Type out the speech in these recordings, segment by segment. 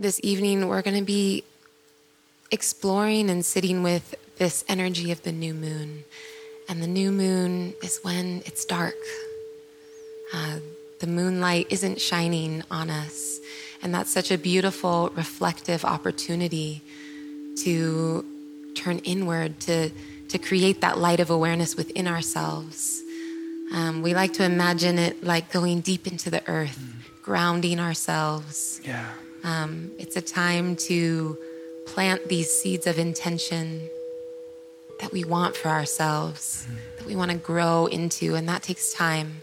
this evening, we're going to be exploring and sitting with this energy of the new moon. And the new moon is when it's dark. Uh, the moonlight isn't shining on us. And that's such a beautiful, reflective opportunity to turn inward, to, to create that light of awareness within ourselves. Um, we like to imagine it like going deep into the earth, mm. grounding ourselves. Yeah. Um, it's a time to plant these seeds of intention that we want for ourselves, mm. that we want to grow into, and that takes time,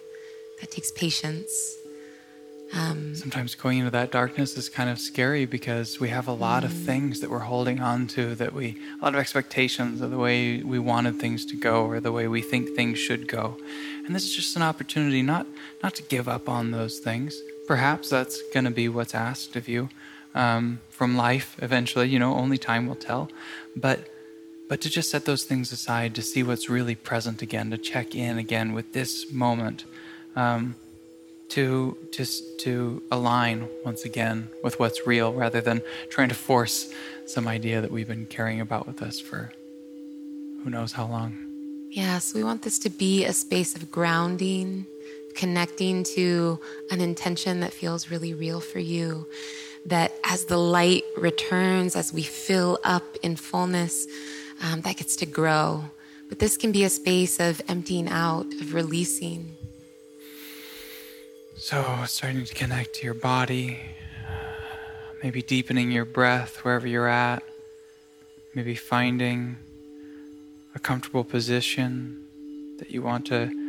that takes patience. Um, Sometimes going into that darkness is kind of scary because we have a lot mm. of things that we're holding on to that we, a lot of expectations of the way we wanted things to go or the way we think things should go. And this is just an opportunity not, not to give up on those things. Perhaps that's going to be what's asked of you um, from life eventually, you know, only time will tell. But but to just set those things aside to see what's really present again, to check in again with this moment. Um, to just to align once again with what's real rather than trying to force some idea that we've been carrying about with us for who knows how long. Yes, we want this to be a space of grounding, connecting to an intention that feels really real for you. That as the light returns, as we fill up in fullness, um, that gets to grow. But this can be a space of emptying out, of releasing. So, starting to connect to your body, maybe deepening your breath wherever you're at, maybe finding a comfortable position that you want to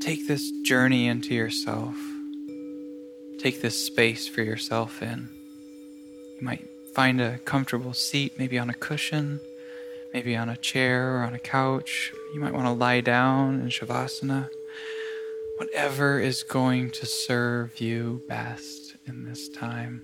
take this journey into yourself. Take this space for yourself in. You might find a comfortable seat, maybe on a cushion, maybe on a chair or on a couch. You might want to lie down in Shavasana whatever is going to serve you best in this time.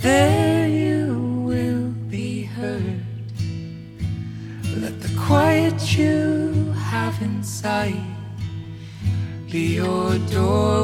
There you will be heard. Let the quiet you have inside be your door.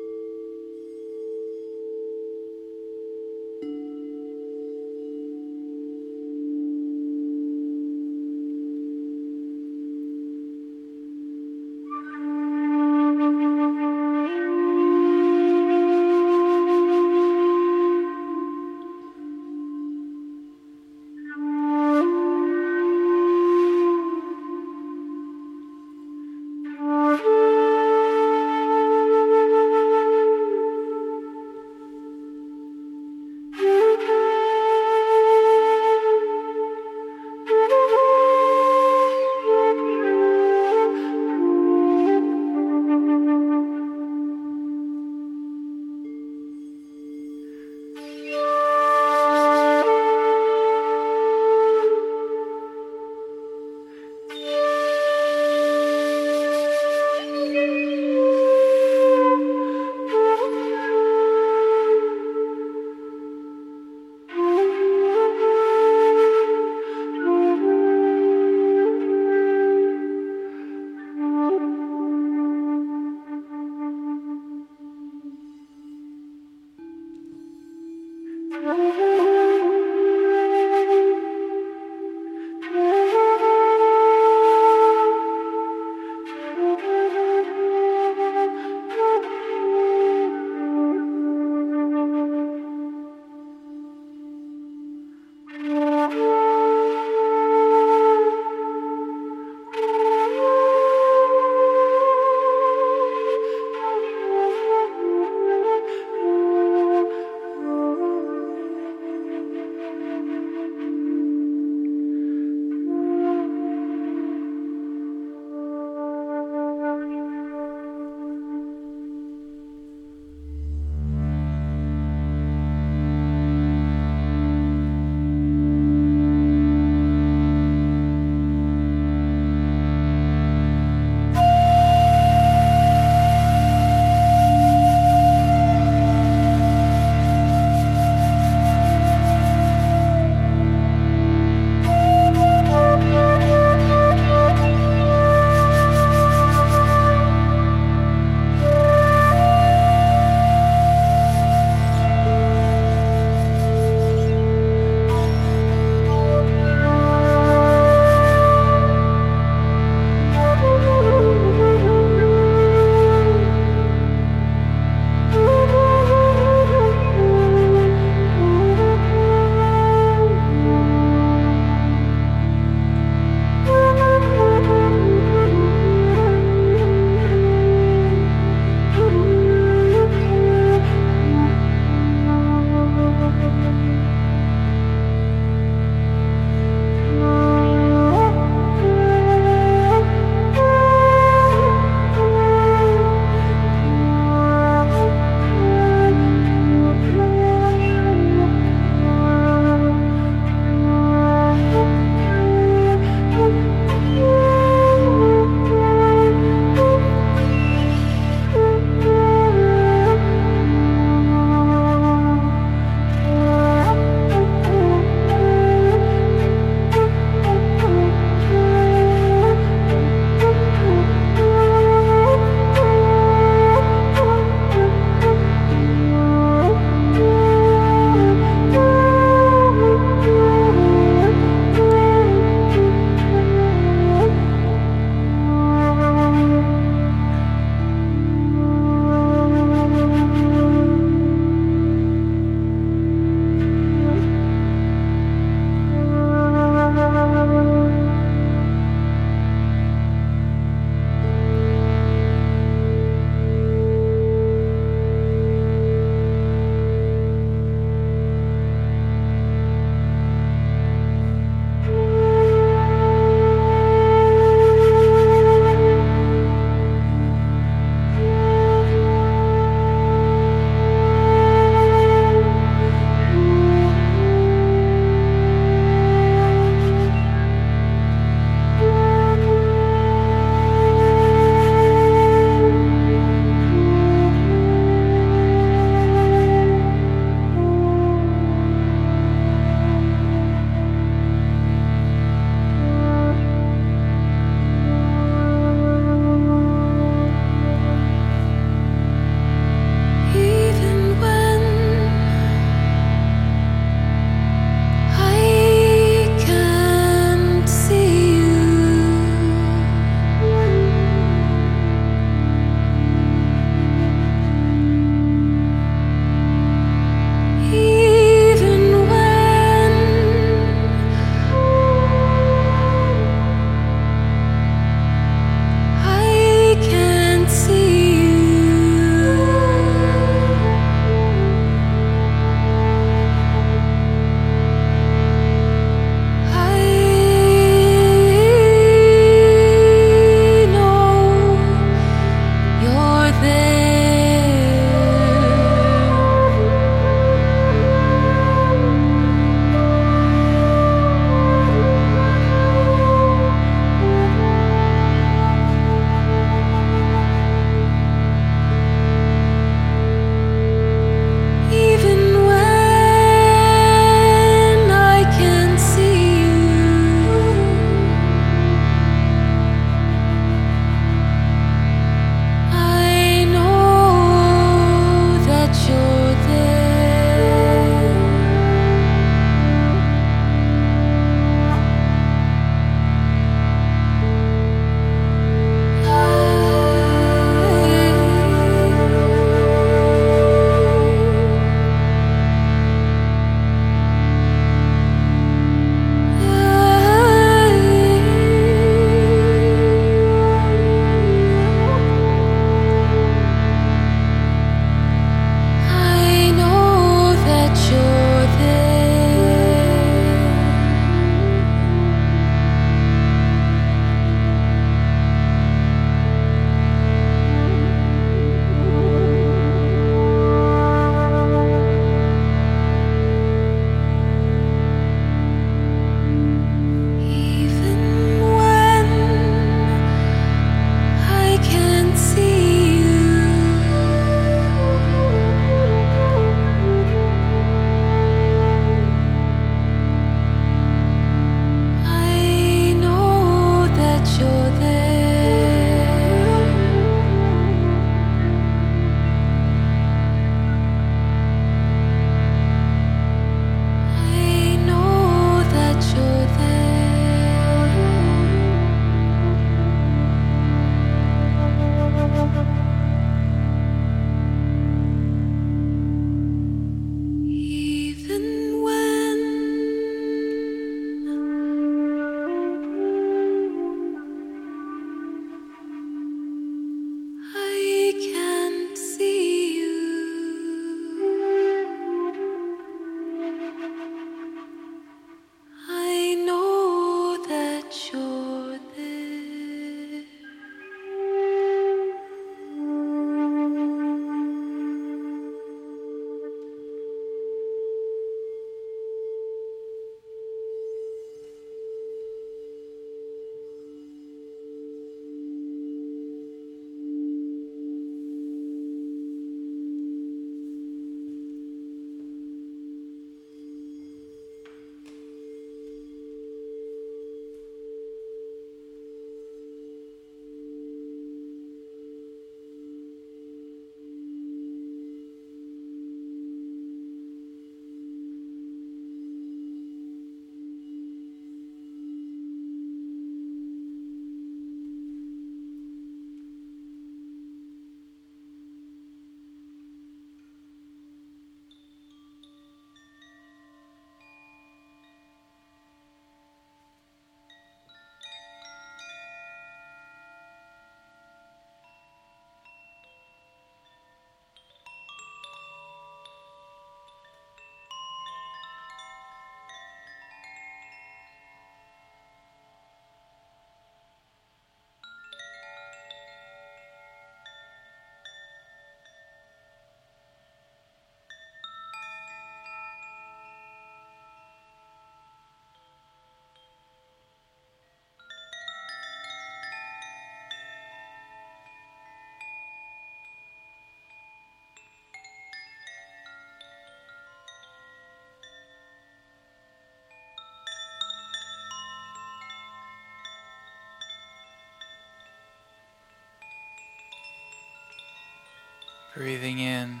Breathing in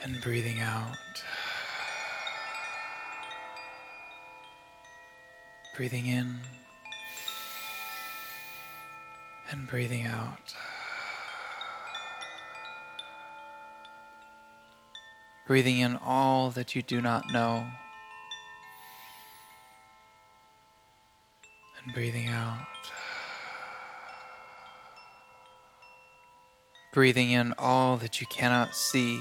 and breathing out. Breathing in and breathing out. Breathing in all that you do not know. And breathing out. Breathing in all that you cannot see.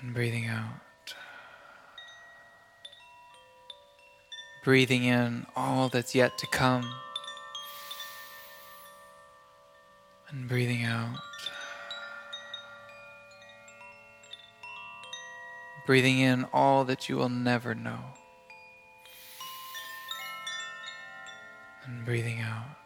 And breathing out. breathing in all that's yet to come, and breathing out. Breathing in all that you will never know, and breathing out.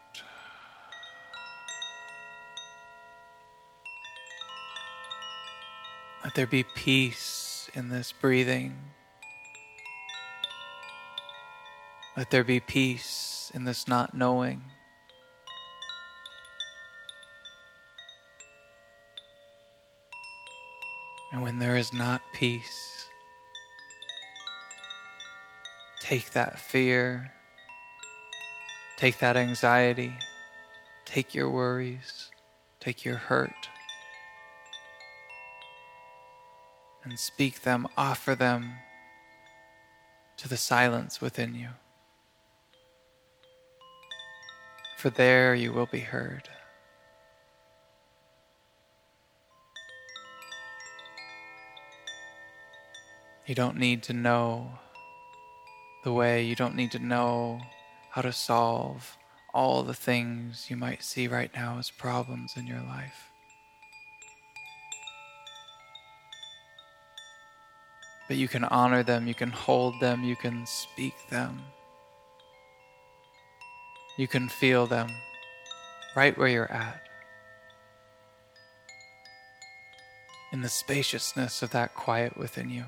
Let there be peace in this breathing. Let there be peace in this not knowing. And when there is not peace, take that fear, take that anxiety, take your worries, take your hurt, and speak them, offer them to the silence within you. for there you will be heard. You don't need to know the way, you don't need to know how to solve all the things you might see right now as problems in your life. But you can honor them, you can hold them, you can speak them. You can feel them right where you're at. In the spaciousness of that quiet within you.